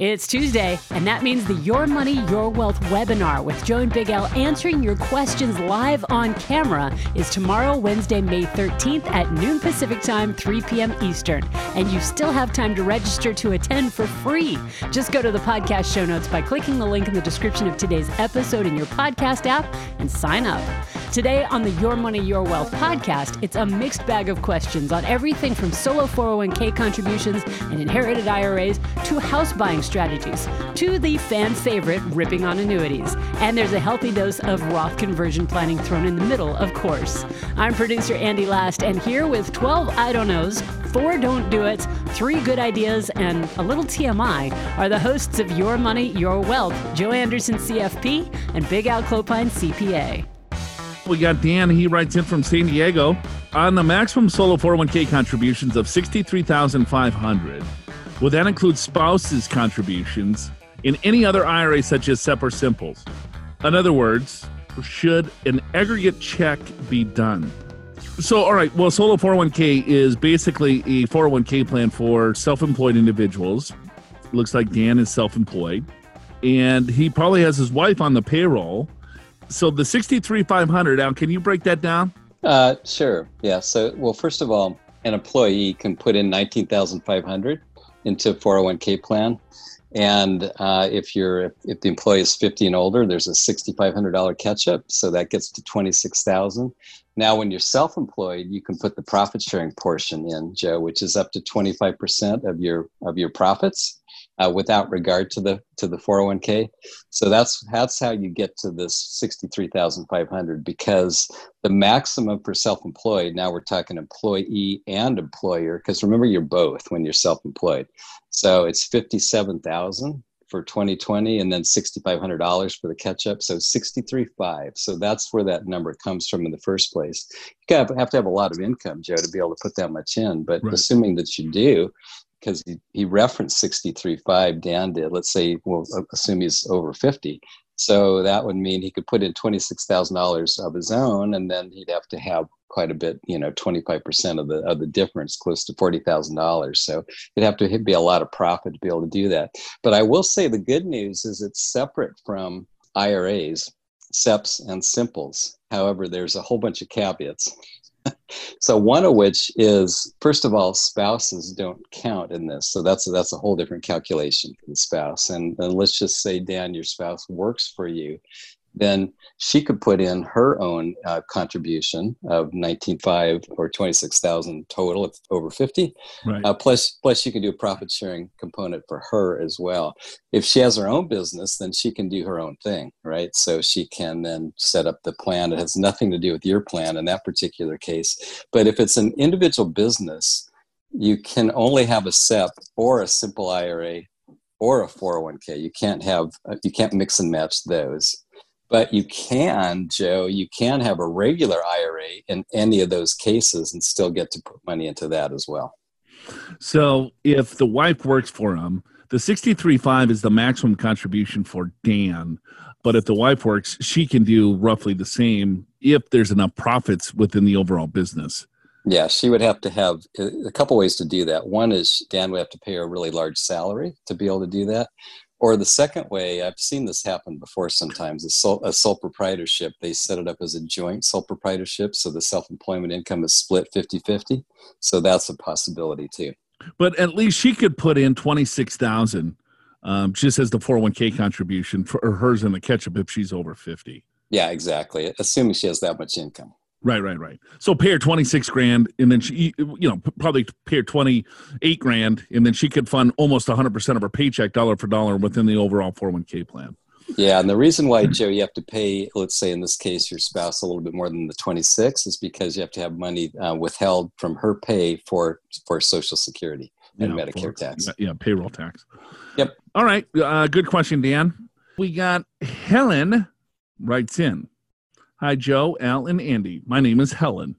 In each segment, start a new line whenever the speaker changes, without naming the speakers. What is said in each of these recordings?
It's Tuesday, and that means the Your Money, Your Wealth webinar with Joan Big answering your questions live on camera is tomorrow, Wednesday, May 13th at noon Pacific Time, 3 p.m. Eastern. And you still have time to register to attend for free. Just go to the podcast show notes by clicking the link in the description of today's episode in your podcast app and sign up. Today on the Your Money, Your Wealth podcast, it's a mixed bag of questions on everything from solo 401k contributions and inherited IRAs to house buying strategies to the fan favorite ripping on annuities. And there's a healthy dose of Roth conversion planning thrown in the middle, of course. I'm producer Andy Last, and here with 12 I don't knows, four don't do it, three good ideas, and a little TMI are the hosts of Your Money, Your Wealth, Joe Anderson, CFP, and Big Al Clopine, CPA.
We got Dan. He writes in from San Diego on the maximum solo 401k contributions of 63500 Will that include spouses' contributions in any other IRA such as SEP or Simples? In other words, should an aggregate check be done? So, all right, well, Solo 401k is basically a 401k plan for self employed individuals. looks like Dan is self employed, and he probably has his wife on the payroll so the 63,500, Al, can you break that down?
Uh, sure. Yeah. So, well, first of all, an employee can put in 19,500 into 401k plan. And uh, if you're if the employee is 50 and older, there's a $6,500 catch up, so that gets to 26,000. Now, when you're self-employed, you can put the profit sharing portion in, Joe, which is up to 25% of your of your profits uh, without regard to the to the 401k. So that's that's how you get to this 63,500 because the maximum for self-employed. Now we're talking employee and employer because remember you're both when you're self-employed. So it's 57,000 for 2020 and then $6,500 for the catch up. So 63.5. So that's where that number comes from in the first place. You have, have to have a lot of income, Joe, to be able to put that much in. But right. assuming that you do, because he, he referenced 63.5, Dan did. Let's say, we'll assume he's over 50. So that would mean he could put in $26,000 of his own, and then he'd have to have quite a bit, you know, 25% of the, of the difference, close to $40,000. So it'd have to be a lot of profit to be able to do that. But I will say the good news is it's separate from IRAs, SEPs, and Simples. However, there's a whole bunch of caveats. so one of which is first of all spouses don't count in this. So that's that's a whole different calculation for the spouse. And, and let's just say dan your spouse works for you then she could put in her own uh, contribution of 19.5 or 26,000 total if over 50 right. uh, plus plus she can do a profit sharing component for her as well. If she has her own business then she can do her own thing right? So she can then set up the plan. It has nothing to do with your plan in that particular case. But if it's an individual business you can only have a sep or a simple ira or a 401k you can't have uh, you can't mix and match those but you can, Joe, you can have a regular IRA in any of those cases and still get to put money into that as well.
So if the wife works for him, the 63.5 is the maximum contribution for Dan. But if the wife works, she can do roughly the same if there's enough profits within the overall business.
Yeah, she would have to have uh, a couple ways to do that. One is Dan would have to pay her a really large salary to be able to do that. Or the second way, I've seen this happen before sometimes, a sole, a sole proprietorship. They set it up as a joint sole proprietorship, so the self employment income is split 50 50. So that's a possibility too.
But at least she could put in 26000 um, just as the 401k contribution for hers in the catch up if she's over 50.
Yeah, exactly. Assuming she has that much income.
Right, right, right. So pay her twenty six grand, and then she, you know, probably pay her twenty eight grand, and then she could fund almost one hundred percent of her paycheck, dollar for dollar, within the overall four hundred oh one k plan.
Yeah, and the reason why Joe you have to pay, let's say in this case, your spouse a little bit more than the twenty six is because you have to have money uh, withheld from her pay for for Social Security and yeah, Medicare for, tax.
Yeah, payroll tax.
Yep.
All right, uh, good question, Dan. We got Helen writes in. Hi, Joe, Al, and Andy. My name is Helen.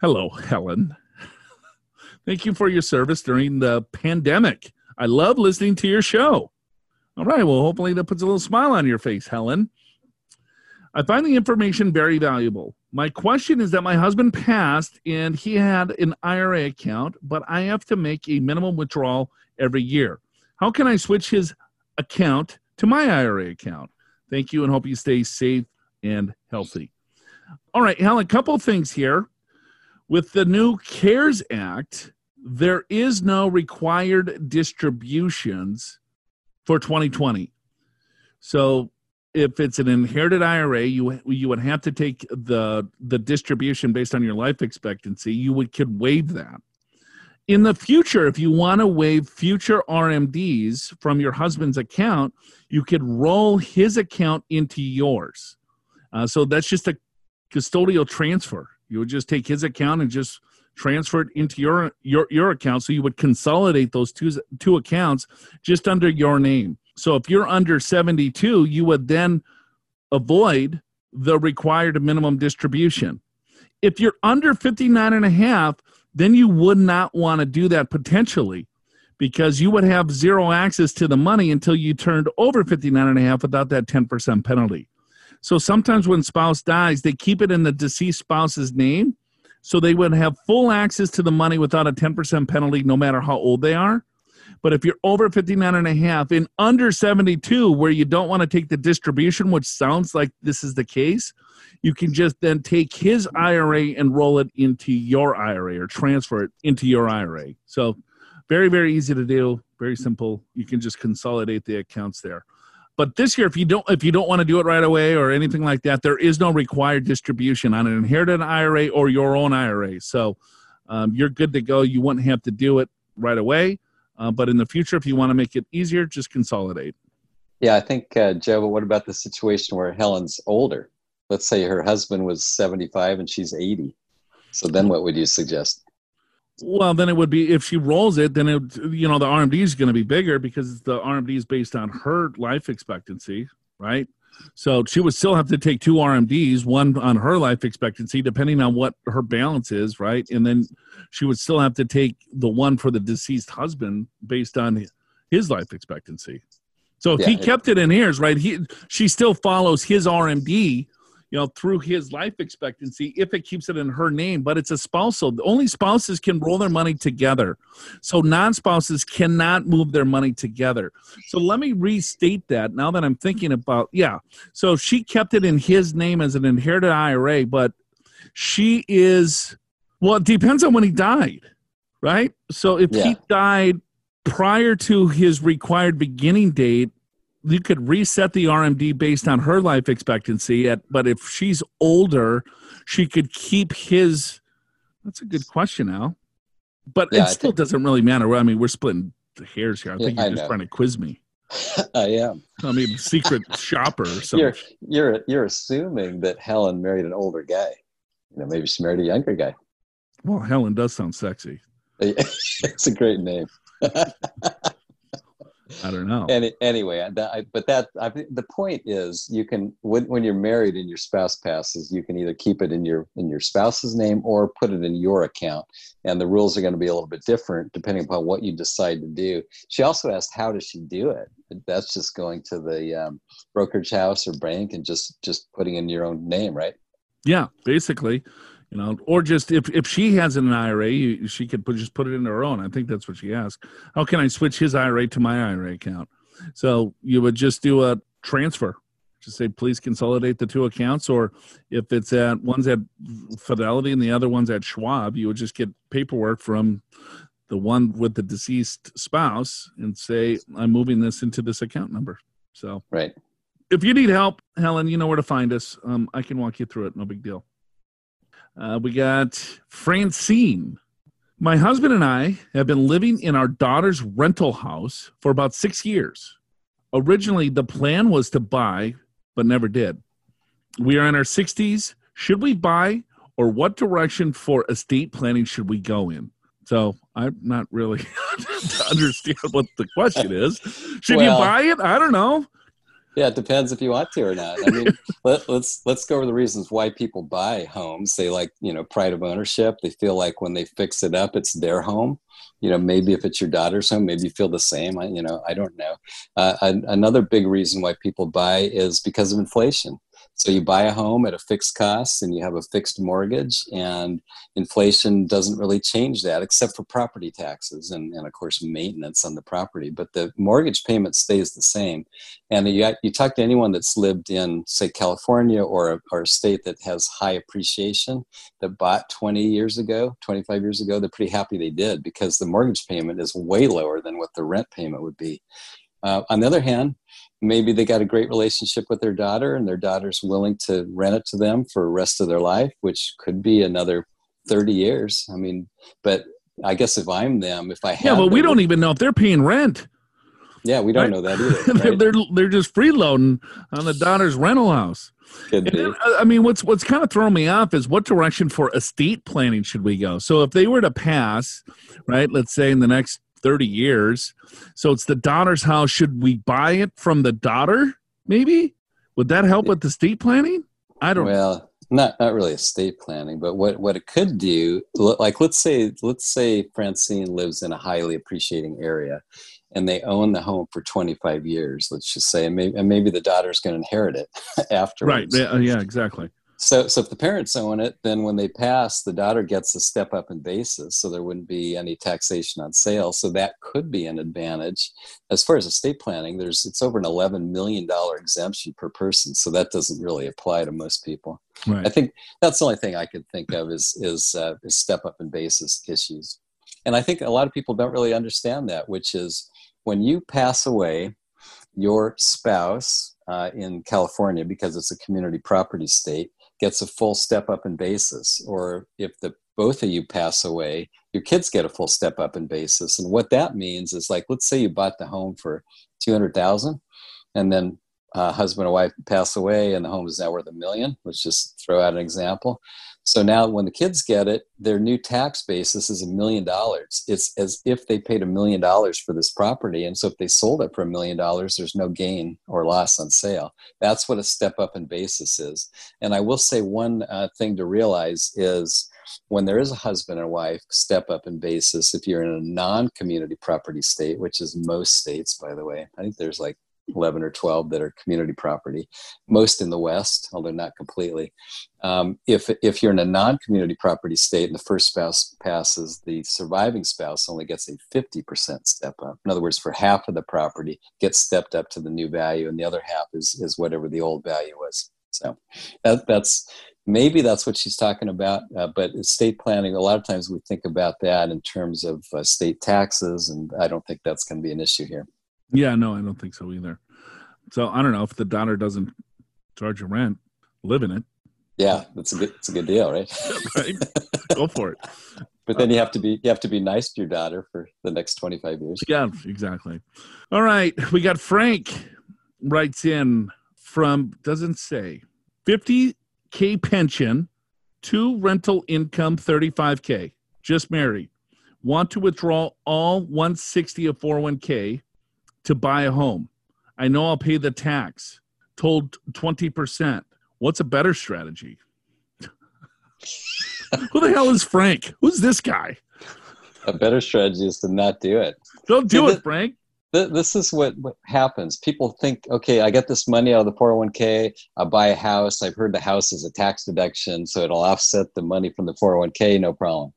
Hello, Helen. Thank you for your service during the pandemic. I love listening to your show. All right, well, hopefully that puts a little smile on your face, Helen. I find the information very valuable. My question is that my husband passed and he had an IRA account, but I have to make a minimum withdrawal every year. How can I switch his account to my IRA account. Thank you and hope you stay safe and healthy. All right, Helen, a couple things here. With the new CARES Act, there is no required distributions for 2020. So if it's an inherited IRA, you you would have to take the the distribution based on your life expectancy. You would could waive that. In the future, if you want to waive future RMDs from your husband's account, you could roll his account into yours. Uh, so that's just a custodial transfer. You would just take his account and just transfer it into your your your account. So you would consolidate those two two accounts just under your name. So if you're under 72, you would then avoid the required minimum distribution. If you're under 59 and a half, then you would not want to do that potentially because you would have zero access to the money until you turned over 59 and a half without that 10% penalty. So sometimes when spouse dies, they keep it in the deceased spouse's name so they would have full access to the money without a 10% penalty no matter how old they are. But if you're over 59 and a half and under 72 where you don't want to take the distribution, which sounds like this is the case, you can just then take his IRA and roll it into your IRA or transfer it into your IRA. So very, very easy to do, very simple. You can just consolidate the accounts there. But this year, if you don't if you don't want to do it right away or anything like that, there is no required distribution on an inherited IRA or your own IRA. So um, you're good to go. You wouldn't have to do it right away. Uh, but in the future, if you want to make it easier, just consolidate.
Yeah, I think, uh, Joe, but what about the situation where Helen's older? Let's say her husband was 75 and she's 80. So then what would you suggest?
Well, then it would be if she rolls it, then it, you know, the RMD is going to be bigger because the RMD is based on her life expectancy, right? So she would still have to take two RMDs, one on her life expectancy, depending on what her balance is, right? And then she would still have to take the one for the deceased husband based on his life expectancy. So if yeah, he kept it in his, right, he she still follows his RMD you know, through his life expectancy if it keeps it in her name, but it's a spousal. Only spouses can roll their money together. So non spouses cannot move their money together. So let me restate that now that I'm thinking about, yeah. So she kept it in his name as an inherited IRA, but she is, well, it depends on when he died, right? So if yeah. he died prior to his required beginning date, you could reset the RMD based on her life expectancy at but if she's older, she could keep his that's a good question now. But yeah, it still think, doesn't really matter. I mean, we're splitting the hairs here. I think yeah, you're I just know. trying to quiz me.
I am.
I mean, secret shopper. Or
You're you're you're assuming that Helen married an older guy. You know, maybe she married a younger guy.
Well, Helen does sound sexy.
it's a great name.
I don't know.
Any, anyway, that, I, but that I, the point is, you can when, when you're married and your spouse passes, you can either keep it in your in your spouse's name or put it in your account, and the rules are going to be a little bit different depending upon what you decide to do. She also asked, how does she do it? That's just going to the um, brokerage house or bank and just just putting in your own name, right?
Yeah, basically you know, or just if, if she has an IRA, she could put, just put it in her own. I think that's what she asked. How can I switch his IRA to my IRA account? So you would just do a transfer. Just say, please consolidate the two accounts, or if it's at one's at Fidelity and the other one's at Schwab, you would just get paperwork from the one with the deceased spouse and say, I'm moving this into this account number. So,
right.
If you need help, Helen, you know where to find us. Um, I can walk you through it. No big deal. Uh, we got Francine. My husband and I have been living in our daughter's rental house for about six years. Originally, the plan was to buy, but never did. We are in our 60s. Should we buy, or what direction for estate planning should we go in? So I'm not really to understand what the question is. Should well, you buy it? I don't know.
Yeah, it depends if you want to or not. I mean, let, us let's, let's go over the reasons why people buy homes. They like you know pride of ownership. They feel like when they fix it up, it's their home. You know, maybe if it's your daughter's home, maybe you feel the same. I, you know, I don't know. Uh, another big reason why people buy is because of inflation. So you buy a home at a fixed cost and you have a fixed mortgage, and inflation doesn't really change that except for property taxes and, and of course, maintenance on the property. But the mortgage payment stays the same. And you, you talk to anyone that's lived in, say, California or a, or a state that has high appreciation that bought 20 years ago, 25 years ago, they're pretty happy they did because the mortgage payment is way lower than what the rent payment would be. Uh, on the other hand, maybe they got a great relationship with their daughter and their daughter's willing to rent it to them for the rest of their life which could be another 30 years. I mean but i guess if i'm them if i have
yeah but we
them,
don't even know if they're paying rent.
Yeah we don't
right?
know that either
they're, they're they're just freeloading on the daughter's rental house. Then, I mean, what's what's kind of throwing me off is what direction for estate planning should we go? So if they were to pass, right, let's say in the next 30 years. So it's the daughter's house. Should we buy it from the daughter? Maybe would that help with the estate planning? I don't.
well not not really estate planning but what what it could do like let's say let's say francine lives in a highly appreciating area and they own the home for 25 years let's just say and maybe, and maybe the daughter's going to inherit it afterwards
right. Yeah, yeah. Exactly.
So, so if the parents own it, then when they pass, the daughter gets a step up in basis, so there wouldn't be any taxation on sale. So that could be an advantage. As far as estate planning, there's it's over an eleven million dollar exemption per person, so that doesn't really apply to most people.
Right.
I think that's the only thing I could think of is is, uh, is step up in basis issues, and I think a lot of people don't really understand that, which is when you pass away, your spouse uh, in California, because it's a community property state, gets a full step up in basis. Or if the both of you pass away, your kids get a full step up in basis. And what that means is like, let's say you bought the home for two hundred thousand, and then uh, husband and wife pass away, and the home is now worth a million. Let's just throw out an example. So now, when the kids get it, their new tax basis is a million dollars. It's as if they paid a million dollars for this property. And so, if they sold it for a million dollars, there's no gain or loss on sale. That's what a step up in basis is. And I will say one uh, thing to realize is when there is a husband and wife step up in basis, if you're in a non community property state, which is most states, by the way, I think there's like 11 or 12 that are community property, most in the West, although not completely. Um, if, if you're in a non community property state and the first spouse passes, the surviving spouse only gets a 50% step up. In other words, for half of the property gets stepped up to the new value, and the other half is, is whatever the old value was. So that, that's maybe that's what she's talking about. Uh, but estate planning, a lot of times we think about that in terms of uh, state taxes, and I don't think that's going to be an issue here.
Yeah, no, I don't think so either. So I don't know if the daughter doesn't charge you rent, live in it.
Yeah, that's a good. It's a good deal, right?
right. Go for it.
But then you have to be you have to be nice to your daughter for the next twenty five years.
Yeah, exactly. All right, we got Frank writes in from doesn't say fifty k pension, two rental income thirty five k, just married, want to withdraw all one sixty of four hundred one k to buy a home. I know I'll pay the tax. Told 20%. What's a better strategy? Who the hell is Frank? Who's this guy?
A better strategy is to not do it.
Don't do
Yeah,
it, Frank.
Th- This is what, what happens. People think, okay, I get this money out of the 401k. I buy a house. I've heard the house is a tax deduction, so it'll offset the money from the 401k. No problem.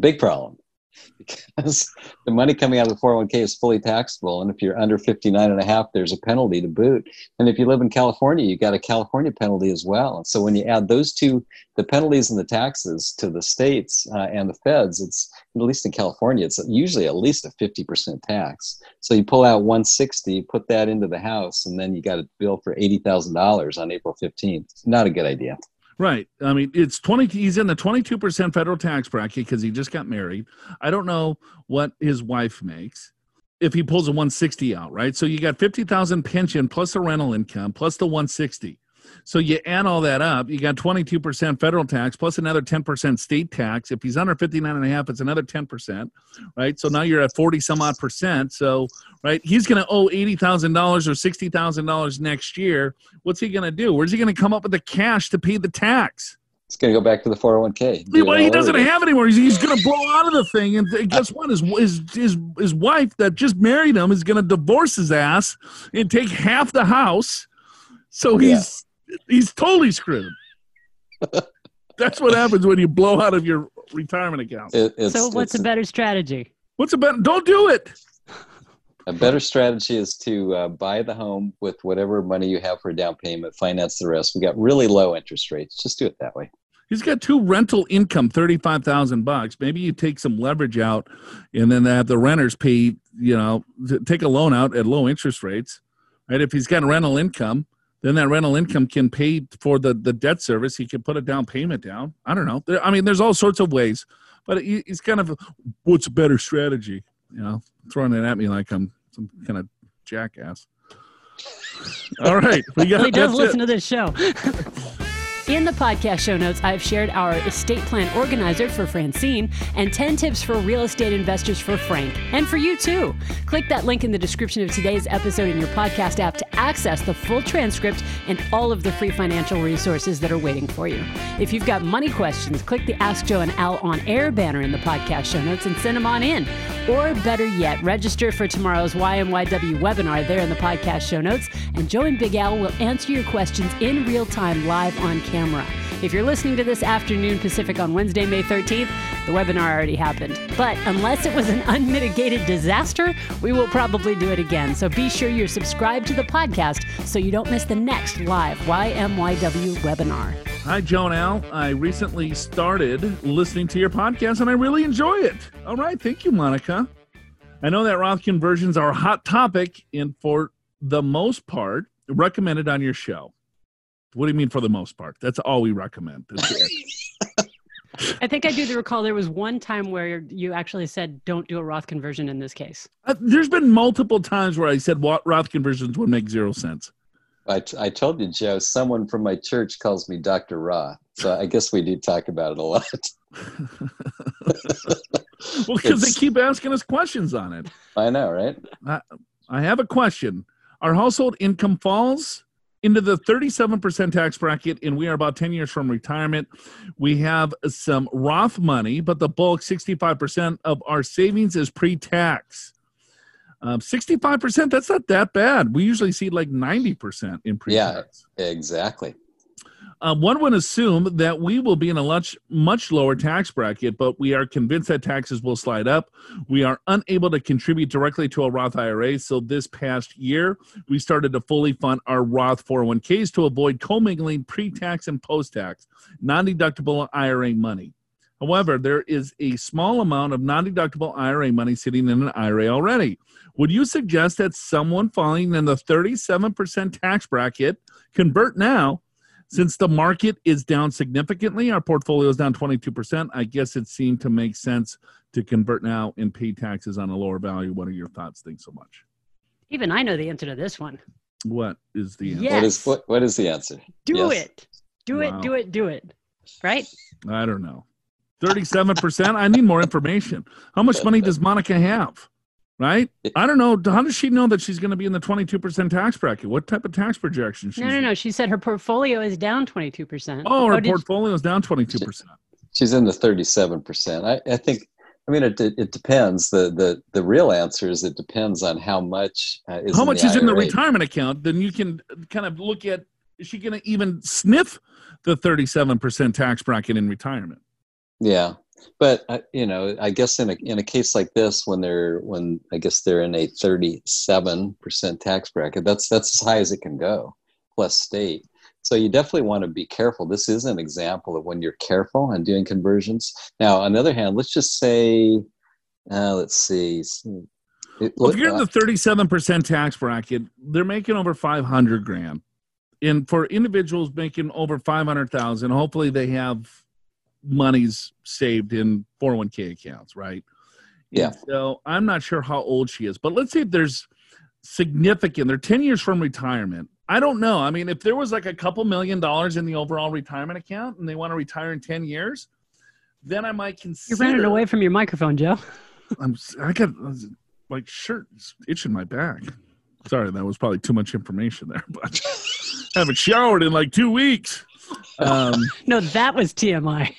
Big problem. Because the money coming out of the 401k is fully taxable. And if you're under 59 and a half, there's a penalty to boot. And if you live in California, you got a California penalty as well. And so when you add those two, the penalties and the taxes to the states uh, and the feds, it's at least in California, it's usually at least a 50% tax. So you pull out 160, put that into the house, and then you got a bill for $80,000 on April 15th. It's not a good idea.
Right. I mean, it's 20 he's in the 22% federal tax bracket cuz he just got married. I don't know what his wife makes if he pulls a 160 out, right? So you got 50,000 pension plus the rental income plus the 160. So you add all that up, you got 22% federal tax plus another 10% state tax. If he's under 59 and a half, it's another 10%, right? So now you're at 40 some odd percent. So, right, he's going to owe $80,000 or $60,000 next year. What's he going to do? Where's he going to come up with the cash to pay the tax?
It's going to go back to the 401k. Do
Well, he doesn't have anymore. He's, he's going to blow out of the thing. And guess what? His, his, his, his wife that just married him is going to divorce his ass and take half the house. So he's he's totally screwed. That's what happens when you blow out of your retirement account.
It, it's,
so what's
it's
a better strategy?
What's a better? Don't do it.
a better strategy is to uh, buy the home with whatever money you have for a down payment, finance the rest. We got really low interest rates. Just do it that way.
He's got two rental income, thirty-five thousand bucks. Maybe you take some leverage out, and then have the renters pay. You know, take a loan out at low interest rates, right? If he's got rental income, then that rental income can pay for the the debt service. He can put a down payment down. I don't know. There, I mean, there's all sorts of ways, but he, he's kind of what's a better strategy? You know, throwing it at me like I'm some kind of jackass. All right, we got.
He does
that's it.
listen to this show. In the podcast show notes, I've shared our estate plan organizer for Francine and 10 tips for real estate investors for Frank, and for you too. Click that link in the description of today's episode in your podcast app to access the full transcript and all of the free financial resources that are waiting for you. If you've got money questions, click the Ask Joe and Al on air banner in the podcast show notes and send them on in. Or better yet, register for tomorrow's YMYW webinar there in the podcast show notes, and Joe and Big Al will answer your questions in real time live on camera. If you're listening to this afternoon Pacific on Wednesday, May 13th, the webinar already happened. But unless it was an unmitigated disaster, we will probably do it again. So be sure you're subscribed to the podcast so you don't miss the next live YMYW webinar.
Hi, Joan Al. I recently started listening to your podcast and I really enjoy it. All right. Thank you, Monica. I know that Roth conversions are a hot topic and for the most part recommended on your show. What do you mean for the most part? That's all we recommend.
I think I do recall there was one time where you actually said, don't do a Roth conversion in this case.
Uh, There's been multiple times where I said what Roth conversions would make zero sense.
I, t- I told you, Joe, someone from my church calls me Dr. Roth. So I guess we do talk about it a lot.
Well, because they keep asking us questions on it.
I know, right?
I have a question. Our household income falls into the 37% tax bracket, and we are about 10 years from retirement. We have some Roth money, but the bulk, 65% of our savings, is pre tax. Um, 65%, that's not that bad. We usually see like 90% in pre tax.
Yeah, Exactly.
Uh, one would assume that we will be in a much much lower tax bracket, but we are convinced that taxes will slide up. We are unable to contribute directly to a Roth IRA, so this past year we started to fully fund our Roth 401ks to avoid commingling pre-tax and post-tax non-deductible IRA money. However, there is a small amount of non-deductible IRA money sitting in an IRA already. Would you suggest that someone falling in the 37% tax bracket convert now since the market is down significantly, our portfolio is down 22%. I guess it seemed to make sense to convert now and pay taxes on a lower value. What are your thoughts? Thanks so much.
Even I know the answer to this one.
What is the answer?
Yeah.
What, is, what, what is the answer?
Do
Yes.
it. Do
Wow.
it. Do it. Do it. Right?
I don't know. 37%? I need more information. How much money does Monica have? Right? I don't know. How does she know that she's going to be in the 22% tax bracket? What type of tax projection she's
No, no, no. She said her portfolio is down 22%.
Oh, her
did-
portfolio is down 22%.
She's in the 37%. I, I think, I mean, it, it depends. The, the, the real answer is it depends on how much uh, is
how much
the
is in the retirement account then you can kind of look at is she going to even sniff the 37% tax bracket in retirement
Yeah, but uh, you know, I guess in a in a case like this, when they're when I guess they're in a thirty seven percent tax bracket, that's that's as high as it can go, plus state. So you definitely want to be careful. This is an example of when you're careful and doing conversions. Now, on the other hand, let's just say, uh, let's see. It,
well, if you're in
uh,
the 37% tax bracket they're making over 500 grand and for individuals making over 500000 hopefully they have monies saved in 401k accounts right And
Yeah.
so i'm not sure how old she is but let's say if there's significant they're 10 years from retirement i don't know i mean if there was like a couple million dollars in the overall retirement account and they want to retire in 10 years then i might consider.
You're running away from your microphone, Joe.
I'm I got uh, like shirt itching my back. Sorry, that was probably too much information there, but haven't showered in like two weeks. Um,
No, that was TMI.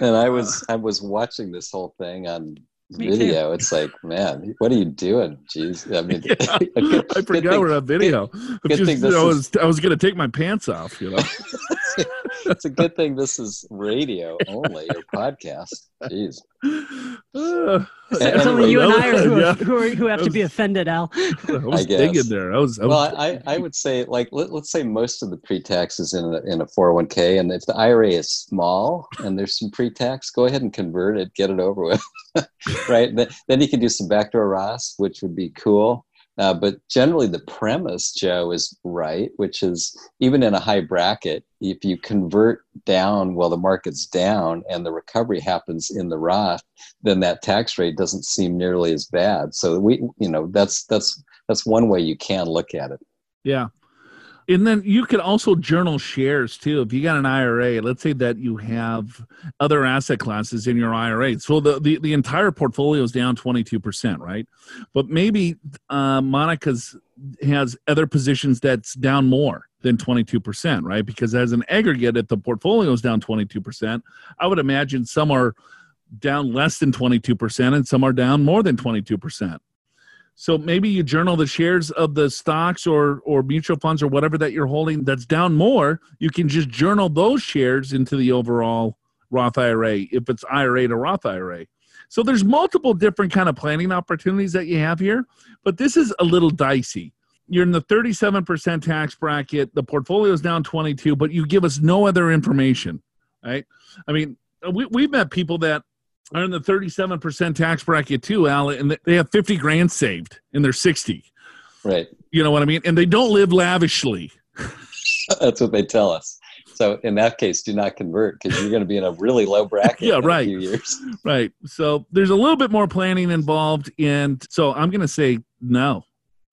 and I was I was watching this whole thing on video. It's like, man, what are you doing? Jeez, I mean,
Yeah,
good-
I forgot
thing-
we're on video.
good
Just,
thing this
I
is-
was I was gonna take my pants off. You know.
it's a good thing this is radio only or podcast. Jeez.
Uh,
It's only you and I are who,
Yeah.
who, are, who have to be offended, Al.
I was
guess.
digging there. I was. I was
Well, I, I would say like let, let's say most of the pre-tax is in a, in a 401k, and if the IRA is small and there's some pre-tax, go ahead and convert it, get it over with, right? Then, then you can do some backdoor Roths, which would be cool. Uh, but generally, the premise, Joe, is right, which is even in a high bracket, if you convert down while the market's down and the recovery happens in the Roth, then that tax rate doesn't seem nearly as bad. So we, you know, that's that's that's one way you can look at it.
Yeah. And then you could also journal shares too. If you got an IRA, let's say that you have other asset classes in your IRA. So the, the, the entire portfolio is down 22%, right? But maybe uh, Monica's has other positions that's down more than 22%, right? Because as an aggregate, if the portfolio is down 22%, I would imagine some are down less than 22% and some are down more than 22%. So maybe you journal the shares of the stocks or or mutual funds or whatever that you're holding that's down more. You can just journal those shares into the overall Roth IRA if it's IRA to Roth IRA. So there's multiple different kind of planning opportunities that you have here, but this is a little dicey. You're in the 37% tax bracket. The portfolio is down 22, but you give us no other information, right? I mean, we, we've met people that are in the 37% tax bracket too, Al, and they have 50 grand saved and they're 60.
Right.
You know what I mean? And they don't live lavishly.
That's what they tell us. So in that case, do not convert because you're going to be in a really low bracket
Yeah,
in
right.
a few years.
Right. So there's a little bit more planning involved. And so I'm going to say no.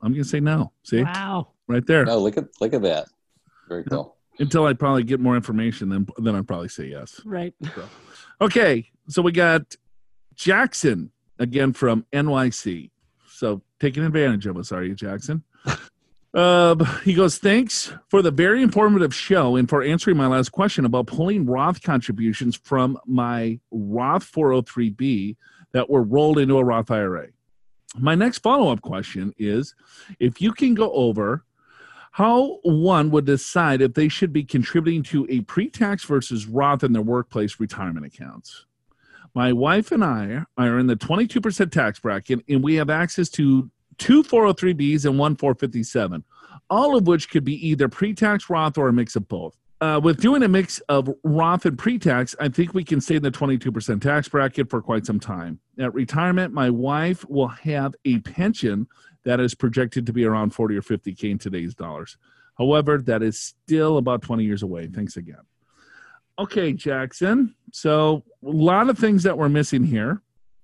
I'm going to say no. See,
Wow.
right there.
No, look at look at that. Very cool.
Until I probably get more information, then then I'd probably say yes.
Right.
Okay, so we got Jackson again from NYC. So taking advantage of us, are you, Jackson? Um, he goes, Thanks for the very informative show and for answering my last question about pulling Roth contributions from my Roth 403b that were rolled into a Roth IRA. My next follow up question is if you can go over how one would decide if they should be contributing to a pre tax versus Roth in their workplace retirement accounts. My wife and I are in the 22% tax bracket, and we have access to two 403bs and one 457, all of which could be either pre tax Roth or a mix of both. Uh, with doing a mix of Roth and pre tax, I think we can stay in the 22% tax bracket for quite some time. At retirement, my wife will have a pension that is projected to be around 40 or 50K in today's dollars. However, that is still about 20 years away. Thanks again. Okay, Jackson. So a lot of things that we're missing here.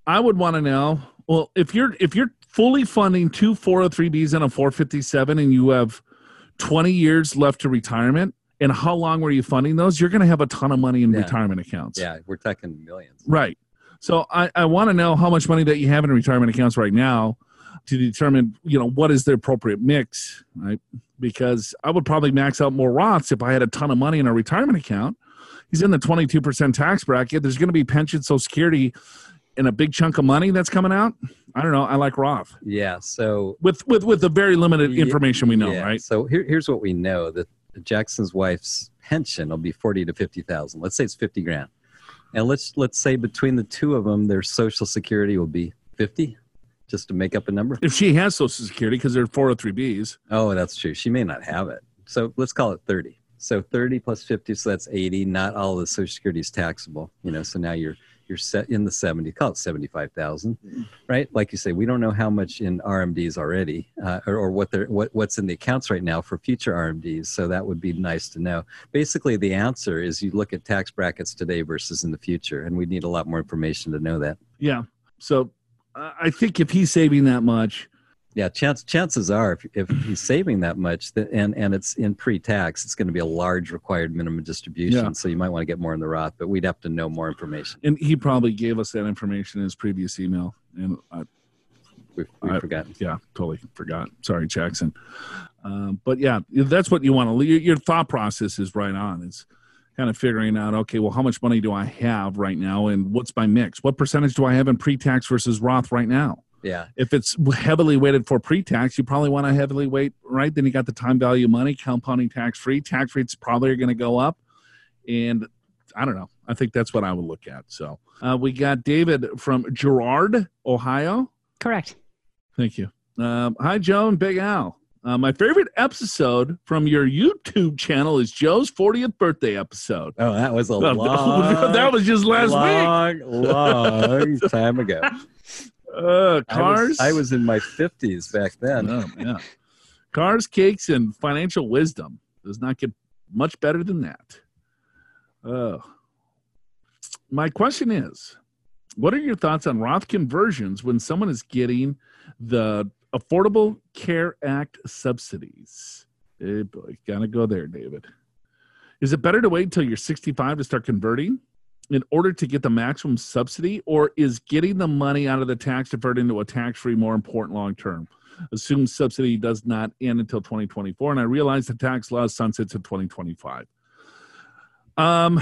I would want to know. Well, if you're if you're fully funding two 403bs and a 457, and you have 20 years left to retirement, and how long were you funding those? You're going to have a ton of money in
Yeah.
retirement accounts.
Yeah, we're talking millions.
Right. So I, I want to know how much money that you have in retirement accounts right now to determine, you know, what is the appropriate mix, right? Because I would probably max out more Roths if I had a ton of money in a retirement account. He's in the 22% tax bracket. There's going to be pension, social security, and a big chunk of money that's coming out. I don't know. I like Roth
Yeah. So
with with with the very limited information we know,
yeah,
right?
So here, here's what we know: that Jackson's wife's pension will be forty to fifty thousand. Let's say it's fifty grand, and let's let's say between the two of them, their social security will be fifty, just to make up a number.
If she has social security because they're 403bs,
Oh, that's true. She may not have it. So let's call it 30. So 30 plus 50, so that's 80. Not all of the Social Security is taxable, you know. So now you're you're set in the 70. Call it 75,000, right? Like you say, we don't know how much in RMDs already, uh, or, or what they're what what's in the accounts right now for future RMDs. So that would be nice to know. Basically, the answer is you look at tax brackets today versus in the future, and we need a lot more information to know that.
yeah. So I think if he's saving that much,
Yeah, chance, chances are, if, if he's saving that much, that, and and it's in pre-tax, it's going to be a large required minimum distribution.
Yeah.
So you might want to get more in the Roth, but we'd have to know more information.
and he probably gave us that information in his previous email, and I,
We've, we've
I-
forgotten.
yeah, totally forgot. Sorry, Jackson. Um, but yeah, that's what you want to. Your, your thought process is right on. It's kind of figuring out, okay, well, how much money do I have right now, and what's my mix? What percentage do I have in pre-tax versus Roth right now?
Yeah.
If it's heavily weighted for pre-tax, you probably want to heavily weight, right? Then you got the time value of money, compounding tax-free. Tax rates probably are going to go up, and I don't know. I think that's what I would look at. So uh, we got David from Girard Ohio.
Correct.
Thank you. Um, hi, Joe and Big Al. Uh, my favorite episode from your YouTube channel is Joe's 40th birthday episode.
Oh, that was a
Uh,
long,
that was just last week.
long, long time ago.
Uh,
I
cars.
was, I was in my 50s back then.
Oh, yeah. Cars, cakes, and financial wisdom does not get much better than that. Oh. My question is what are your thoughts on Roth conversions when someone is getting the Affordable Care Act subsidies? Hey boy, gotta go there, David. Is it better to wait until you're 65 to start converting in order to get the maximum subsidy, or is getting the money out of the tax deferred into a tax free more important long term? Assume subsidy does not end until 2024, and I realize the tax law sunsets in 2025. Um,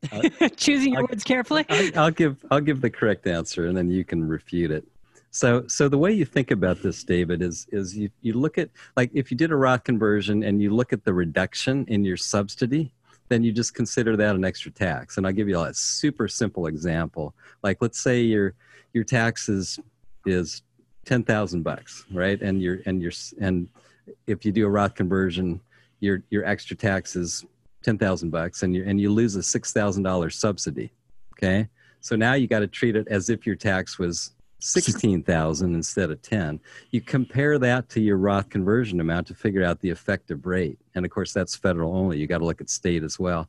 Choosing your
I'll-
words carefully.
I, I'll give I'll give the correct answer, and then you can refute it. So so the way you think about this, David, is is you you look at like if you did a Roth conversion and you look at the reduction in your subsidy, then you just consider that an extra tax. And I'll give you a super simple example. Like let's say your your tax is is ten thousand bucks, right? And your and your and if you do a Roth conversion, your your extra tax is ten thousand bucks, and you and you lose a six thousand dollars subsidy. Okay, so now you got to treat it as if your tax was sixteen thousand instead of ten. You compare that to your Roth conversion amount to figure out the effective rate, and of course that's federal only. You got to look at state as well.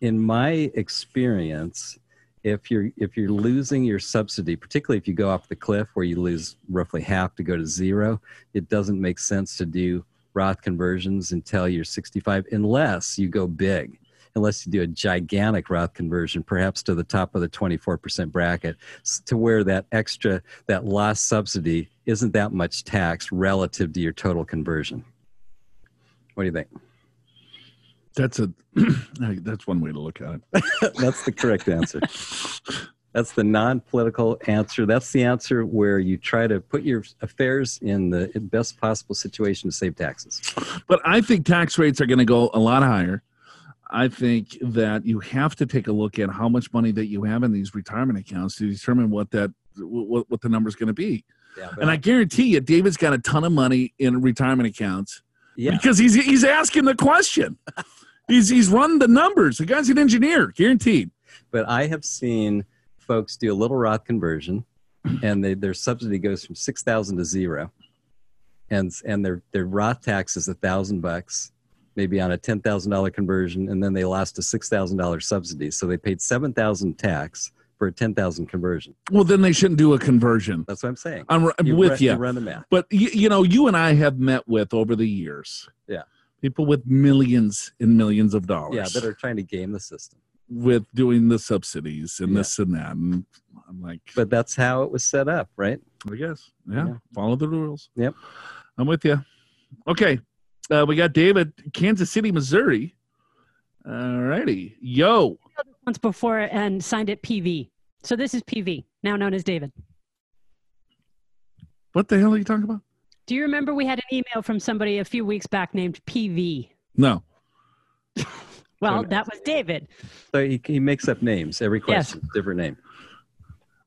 In my experience, if you're if you're losing your subsidy, particularly if you go off the cliff where you lose roughly half to go to zero, it doesn't make sense to do Roth conversions until you're 65, unless you go big, unless you do a gigantic Roth conversion, perhaps to the top of the 24% bracket, to where that extra, that lost subsidy isn't that much tax relative to your total conversion. What do you think?
that's a that's one way to look at it.
That's the correct answer. That's the non-political answer. That's the answer where you try to put your affairs in the best possible situation to save taxes.
But I think tax rates are going to go a lot higher. I think that you have to take a look at how much money that you have in these retirement accounts to determine what that what, what the number is going to be.
Yeah,
And I guarantee you, David's got a ton of money in retirement accounts
yeah,
because he's he's asking the question. he's he's run the numbers. The guy's an engineer, guaranteed.
but I have seen folks do a little Roth conversion, and they, their subsidy goes from six thousand to zero, and and their their Roth tax is a thousand bucks, maybe on a ten thousand dollar conversion, and then they lost a six thousand dollar subsidy, so they paid seven thousand tax for a ten thousand conversion.
Well, then they shouldn't do a conversion.
That's what I'm saying.
I'm
You
with
run,
you.
run the math.
But you, you know, you and I have met with over the years.
Yeah.
People with millions and millions of dollars.
Yeah, that are trying to game the system.
With doing the subsidies and
Yeah.
this and that. And I'm like,
But that's how it was set up, right?
I guess, yeah,
Yeah.
follow the rules.
Yep.
I'm with you. Okay. Uh, we got David, Kansas City, Missouri. All righty. Yo.
Once before and signed it PV. So this is PV, now known as David.
What the hell are you talking about?
Do you remember we had an email from somebody a few weeks back named PV?
No.
Well,
Okay.
that was David.
So he, he makes up names every
Yes.
question, different name.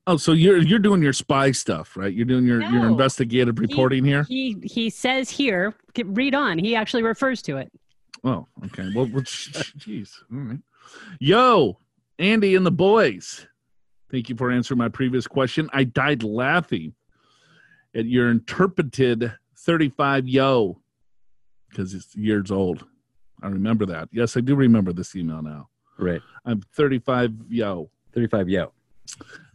Oh, so you're you're doing your spy stuff, right? You're doing your, your investigative reporting here.
He he says here, read on. He actually refers to it.
Oh, okay. Well, well, sh- sh- jeez. All right. Yo, Andy and the boys. Thank you for answering my previous question. I died laughing at your interpreted 35 yo because it's years old. I remember that. Yes, I do remember this email now.
Right.
I'm 35 yo.
35 yo.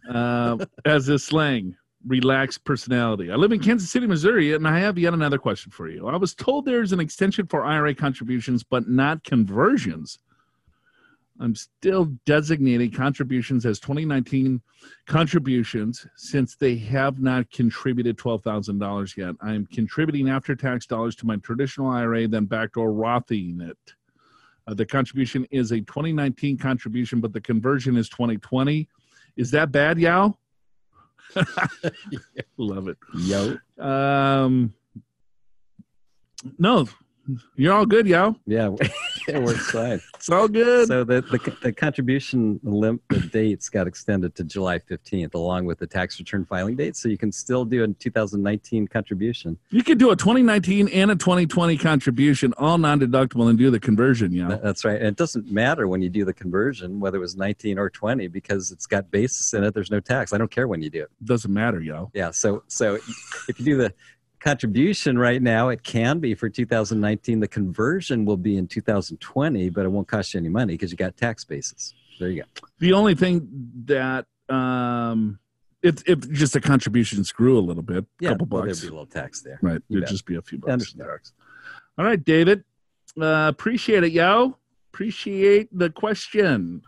Uh, as a slang, relaxed personality. I live in Kansas City, Missouri, and I have yet another question for you. I was told there's an extension for IRA contributions, but not conversions. I'm still designating contributions as 2019 contributions since they have not contributed $12,000 yet. I'm contributing after tax dollars to my traditional IRA, then backdoor Rothing it. Uh, the contribution is a 2019 contribution, but the conversion is 2020. Is that bad, Yao? Love it.
Yo.
Um, no, you're all good, Yao.
Yeah, it works fine.
It's all good.
So the, the, the contribution limp, the dates got extended to July 15th, along with the tax return filing date. So you can still do a 2019 contribution.
you could do a 2019 and a 2020 contribution, all non-deductible, and do the conversion. Yeah,
That- That's right. And it doesn't matter when you do the conversion, whether it was 19 or 20, because it's got basis in it. There's no tax. I don't care when you do it.
doesn't matter, yo.
Yeah. So so if you do the contribution right now, it can be for 2019. The conversion will be in 2020, but it won't cost you any money because you got tax basis. There you go.
The only thing that um, if if just a contribution screw a little bit, a
Yeah.
couple
well,
bucks,
there'd be a little tax there.
right?
You bet.
just be a few bucks. All right, David. Uh, appreciate it, yo. Appreciate the question.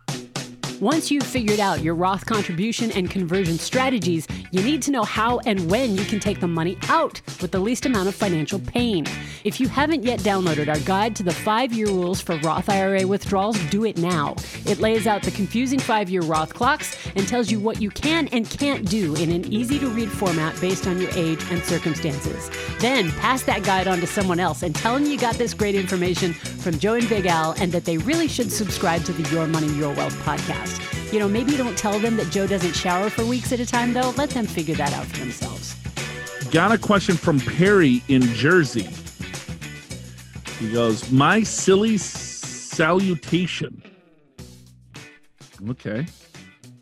Once you've figured out your Roth contribution and conversion strategies, you need to know how and when you can take the money out with the least amount of financial pain. If you haven't yet downloaded our guide to the five year rules for Roth IRA withdrawals, do it now. It lays out the confusing five year Roth clocks and tells you what you can and can't do in an easy to read format based on your age and circumstances. Then pass that guide on to someone else and tell them you got this great information from Joe and Big Al and that they really should subscribe to the Your Money, Your Wealth podcast. You know, maybe don't tell them that Joe doesn't shower for weeks at a time, though. Let them figure that out for themselves.
Got a question from Perry in Jersey. He goes, My silly salutation. Okay.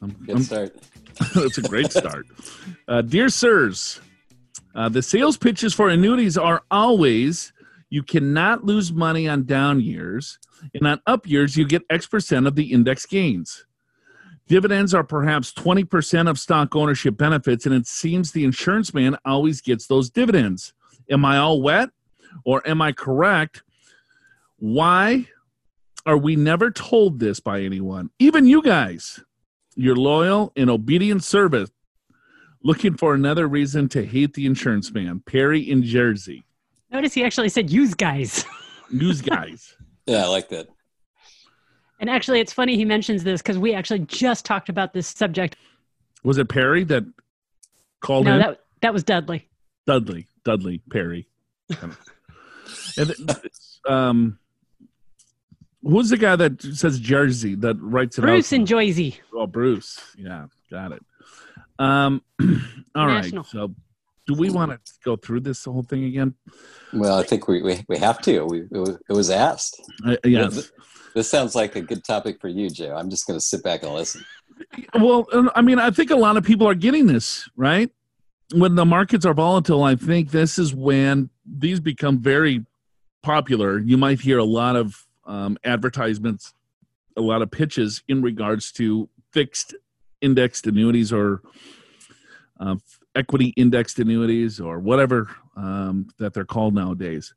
I'm,
Good
I'm-
start.
That's a great start. Uh, dear sirs, uh, the sales pitches for annuities are always you cannot lose money on down years, and on up years, you get X percent of the index gains. Dividends are perhaps 20% of stock ownership benefits, and it seems the insurance man always gets those dividends. Am I all wet, or am I correct? Why are we never told this by anyone? Even you guys your loyal and obedient servant looking for another reason to hate the insurance man perry in jersey
Notice he actually said use guys.
news guys
Yeah, I like that.
And actually, it's funny he mentions this because we actually just talked about this subject.
was it perry that called
No,
in
that, that was Dudley.
dudley dudley perry and um who's the guy that says jersey that writes it
Bruce
out
and Joyzy.
oh bruce yeah got it um all right
National.
so do we want to go through this whole thing again
Well, I think we, we, we have to. We, it, was, it was asked.
uh, yes
This sounds like a good topic for you, Joe. I'm just going to sit back and listen.
Well, I mean, I think a lot of people are getting this, right? When the markets are volatile, I think this is when these become very popular. You might hear a lot of um, advertisements, a lot of pitches in regards to fixed indexed annuities or uh, equity indexed annuities or whatever um, that they're called nowadays.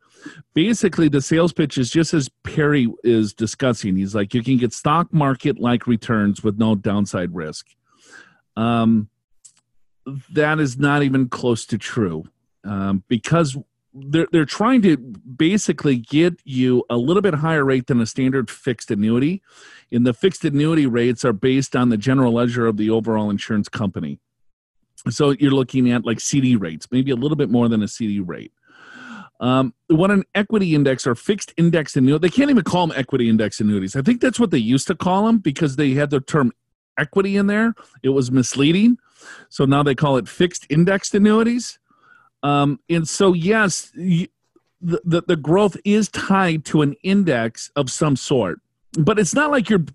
Basically, the sales pitch is just as Perry is discussing. He's like, you can get stock market like returns with no downside risk. Um, that is not even close to true um, because they're, they're trying to basically get you a little bit higher rate than a standard fixed annuity. And the fixed annuity rates are based on the general ledger of the overall insurance company. So you're looking at like CD rates, maybe a little bit more than a CD rate. Um, what an equity index or fixed index annuity, they can't even call them equity index annuities. I think that's what they used to call them because they had the term equity in there. It was misleading. So now they call it fixed indexed annuities. Um, and so, yes, the, the, the growth is tied to an index of some sort, but it's not like you're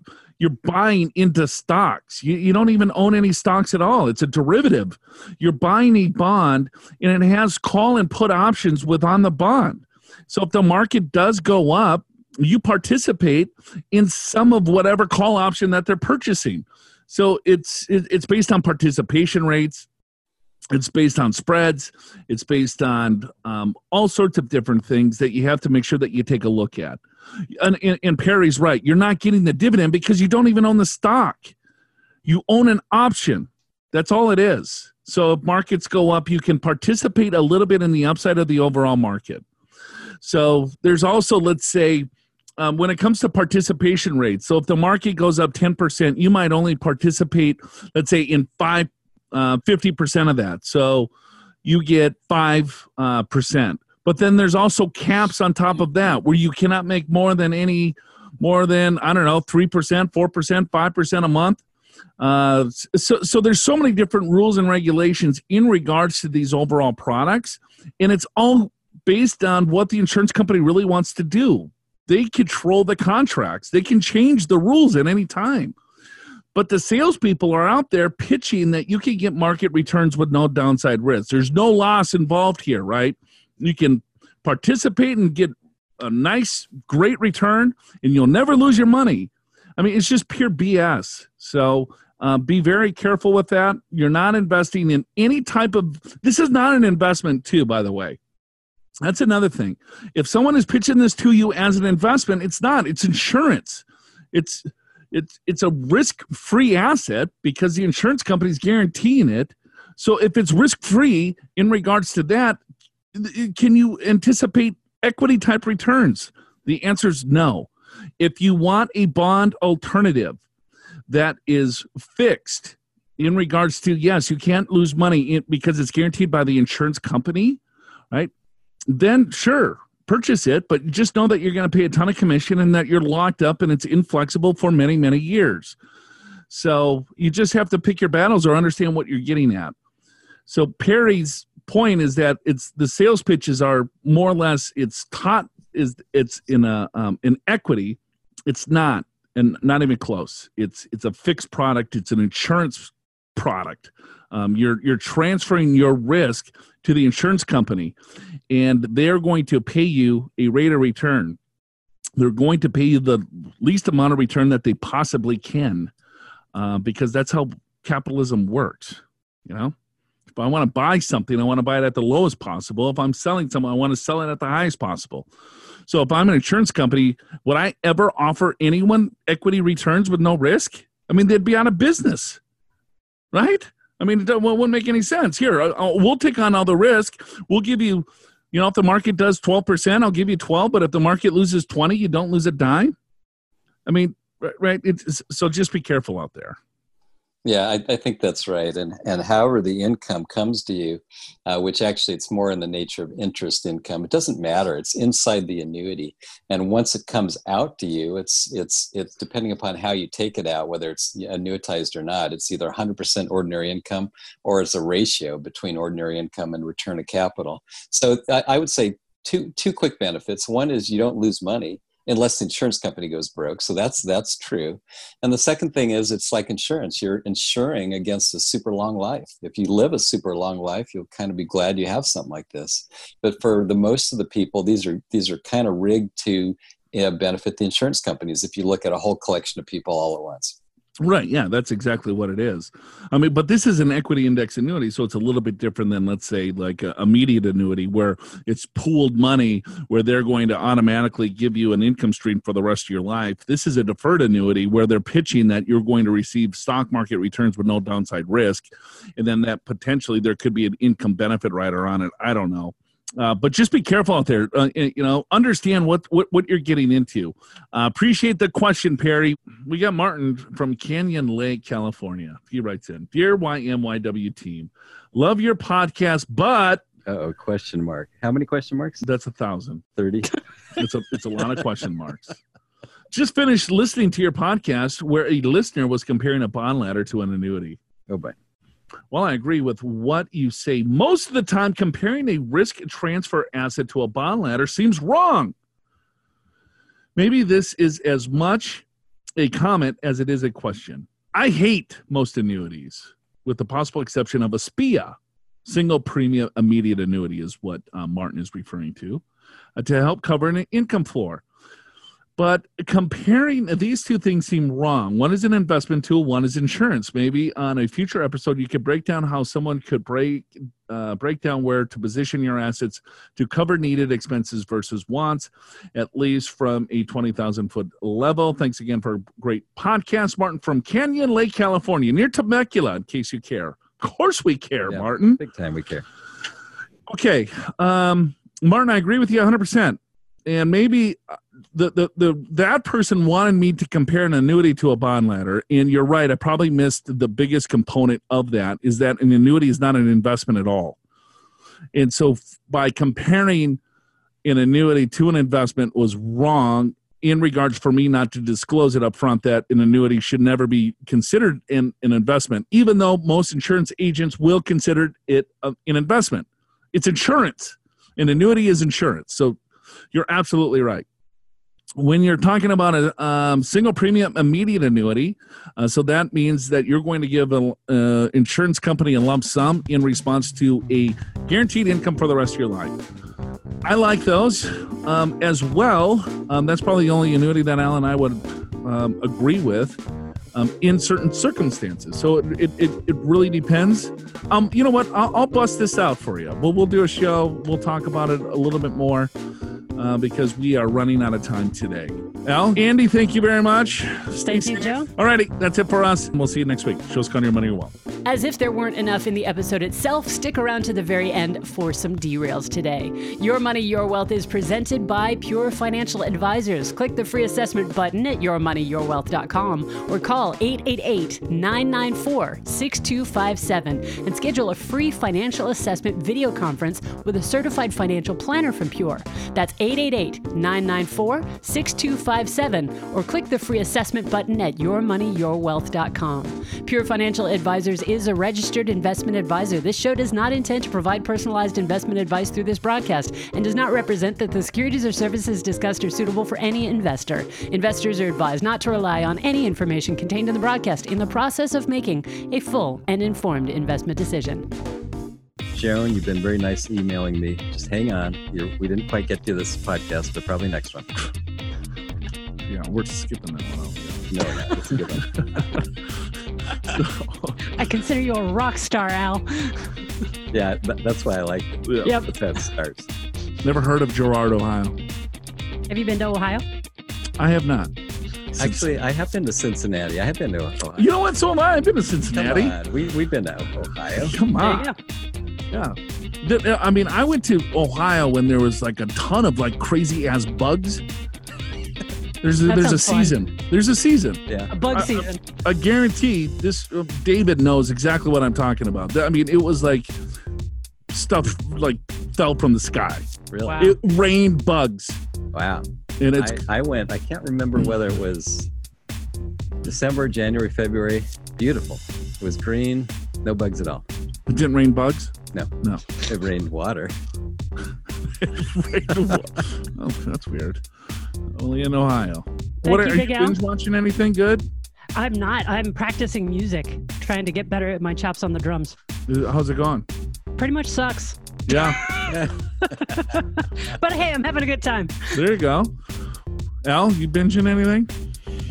you're buying into stocks. You, you don't even own any stocks at all. It's a derivative. You're buying a bond and it has call and put options with on the bond. So if the market does go up, you participate in some of whatever call option that they're purchasing. So it's it, it's based on participation rates. It's based on spreads. It's based on um, all sorts of different things that you have to make sure that you take a look at. And, and, and Perry's right. You're not getting the dividend because you don't even own the stock. You own an option. That's all it is. So if markets go up, you can participate a little bit in the upside of the overall market. So there's also, let's say, um, when it comes to participation rates, so if the market goes up 10%, you might only participate, let's say, in five, uh, 50% of that. So you get 5. Uh, percent. But then there's also caps on top of that where you cannot make more than any, more than, I don't know, 3%, 4%, 5% a month. Uh, so, so there's so many different rules and regulations in regards to these overall products, and it's all based on what the insurance company really wants to do. They control the contracts. They can change the rules at any time. But the salespeople are out there pitching that you can get market returns with no downside risk. There's no loss involved here, right? You can participate and get a nice, great return, and you'll never lose your money. I mean, it's just pure BS. So uh, be very careful with that. You're not investing in any type of. This is not an investment, too, by the way. That's another thing. If someone is pitching this to you as an investment, it's not. It's insurance. It's it's it's a risk-free asset because the insurance company is guaranteeing it. So if it's risk-free in regards to that, can you anticipate equity type returns? The answer is no. If you want a bond alternative that is fixed in regards to yes, you can't lose money because it's guaranteed by the insurance company, right? then sure, purchase it, but just know that you're going to pay a ton of commission and that you're locked up and it's inflexible for many, many years. So you just have to pick your battles or understand what you're getting at. So Perry's point is that it's the sales pitches are more or less it's taught is it's in a um, in equity. It's not and not even close. It's it's a fixed product. It's an insurance product. Um, you're you're transferring your risk to the insurance company, and they're going to pay you a rate of return. They're going to pay you the least amount of return that they possibly can, uh, because that's how capitalism works. You know, if I want to buy something, I want to buy it at the lowest possible. If I'm selling something, I want to sell it at the highest possible. So if I'm an insurance company, would I ever offer anyone equity returns with no risk? I mean, they'd be out of business, right? I mean, it wouldn't make any sense. Here, we'll take on all the risk. We'll give you, you know, if the market does 12%, I'll give you 12, but if the market loses 20, you don't lose a dime. I mean, right? It's, so just be careful out there.
Yeah, I, I, think that's right. And and however the income comes to you, uh, which actually it's more in the nature of interest income. It doesn't matter. It's inside the annuity, and once it comes out to you, it's it's it's depending upon how you take it out, whether it's annuitized or not. It's either 100% ordinary income or it's a ratio between ordinary income and return of capital. So I, I would say two two quick benefits. One is you don't lose money unless the insurance company goes broke. So that's that's true. And the second thing is it's like insurance. You're insuring against a super long life. If you live a super long life, you'll kind of be glad you have something like this. But for the most of the people, these are these are kind of rigged to you know, benefit the insurance companies if you look at a whole collection of people all at once.
Right. Yeah, that's exactly what it is. I mean, but this is an equity index annuity, so it's a little bit different than, let's say, like a immediate annuity where it's pooled money where they're going to automatically give you an income stream for the rest of your life. This is a deferred annuity where they're pitching that you're going to receive stock market returns with no downside risk, and then that potentially there could be an income benefit rider on it. I don't know. Uh, but just be careful out there. Uh, you know, understand what what, what you're getting into. Uh, appreciate the question, Perry. We got Martin from Canyon Lake, California. He writes in, "Dear YMYW team, love your podcast, but."
oh, question mark. How many question marks?
That's a thousand.
Thirty.
it's a it's a lot of question marks. Just finished listening to your podcast where a listener was comparing a bond ladder to an annuity.
Oh, boy.
Well, I agree with what you say. Most of the time, comparing a risk transfer asset to a bond ladder seems wrong. Maybe this is as much a comment as it is a question. I hate most annuities, with the possible exception of a SPIA, single premium immediate annuity, is what uh, Martin is referring to, uh, to help cover an income floor. But comparing these two things seem wrong. One is an investment tool, one is insurance. Maybe on a future episode, you could break down how someone could break uh, break down where to position your assets to cover needed expenses versus wants, at least from a 20,000 foot level. Thanks again for a great podcast, Martin from Canyon Lake, California, near Temecula, in case you care. Of course, we care,
Yeah.
Martin.
Big time we care.
Okay, um, Martin, I agree with you 100. percent And maybe uh, the, the the that person wanted me to compare an annuity to a bond ladder, and you're right. I probably missed the biggest component of that is that an annuity is not an investment at all. And so, by comparing an annuity to an investment was wrong in regards for me not to disclose it up front that an annuity should never be considered an, an investment, even though most insurance agents will consider it an investment. It's insurance. An annuity is insurance. So you're absolutely right. When you're talking about a um, single premium immediate annuity, uh, so that means that you're going to give an uh, insurance company a lump sum in response to a guaranteed income for the rest of your life. I like those um, as well. Um, that's probably the only annuity that Al and I would um, agree with um, in certain circumstances. So it, it, it, it really depends. Um, you know what? I'll, I'll bust this out for you. We'll, we'll do a show. We'll talk about it a little bit more uh, because we are running out of time today. Al, Andy, thank you very much.
Thank you, Joe.
Alrighty, that's it for us. We'll see you next week. Show's called Your Money Wealth.
As if there weren't enough in the episode itself, stick around to the very end for some derails today. Your Money, Your Wealth is presented by Pure Financial Advisors. Click the free assessment button at yourmoneyyourwealth.com or call 888 994 6257 and schedule a free financial assessment video conference with a certified financial planner from Pure. That's 888 994 6257 or click the free assessment button at yourmoneyyourwealth.com. Pure Financial Advisors is a registered investment advisor. This show does not intend to provide personalized investment advice through this broadcast and does not represent that the securities or services discussed are suitable for any investor. Investors are advised not to rely on any information contained in the broadcast in the process of making a full and informed investment decision.
Sharon, you've been very nice emailing me. Just hang on. You're, we didn't quite get to this podcast, but probably next one.
Yeah, we're skipping that one out.
No, no, it's a good one.
I consider you a rock star, Al.
Yeah, th- that's why I like it.
Yeah.
Yep.
That's how it starts.
Never heard of Girard, Ohio.
Have you been to Ohio?
I have not.
Actually, I have been to Cincinnati. I have been to Ohio.
You know what? So am I. I've been to
Come
Cincinnati.
on. We, we've been to Ohio.
Come on.
you go.
Yeah. The- I mean, I went to Ohio when there was like a ton of like crazy ass bugs. There's a,
That
there's a
sounds fun.
season. There's a season.
Yeah.
A bug
uh,
season.
I guarantee this. Uh, David knows exactly what I'm talking about. I mean, it was like stuff like fell from the sky.
Really?
Wow.
It rained bugs,
Wow.
And it's
I, I went, I can't remember whether it was December, January, February. Beautiful. It was green, no bugs at all.
it didn't rain bugs.
No.
No.
It rained water.
oh, that's weird. Only in Ohio.
Thank
what are,
you,
are you binge watching anything good?
I'm not. I'm practicing music, trying to get better at my chops on the drums.
How's it going?
Pretty much sucks.
Yeah,
But hey, I'm having a good time.
there you go. Al, you binging anything?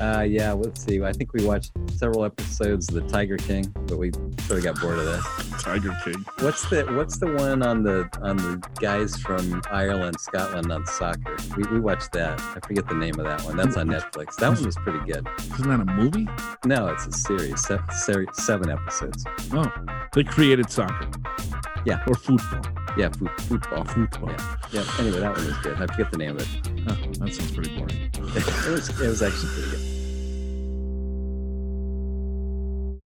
Uh, yeah, let's see. I think we watched several episodes of The Tiger King, but we sort of got bored of that.
Tiger King.
What's the What's the one on the on the guys from Ireland, Scotland on soccer? We, we watched that. I forget the name of that one. That's on Netflix. That one was pretty good.
Isn't that a movie?
No, it's a series, se- seri- seven episodes.
Oh, they created soccer.
Yeah.
Or football.
Yeah, foot, football.
Football.
Yeah. Yeah. Anyway, that one was good. I forget the name of it.
Huh, that sounds pretty boring.
it was it was actually pretty good.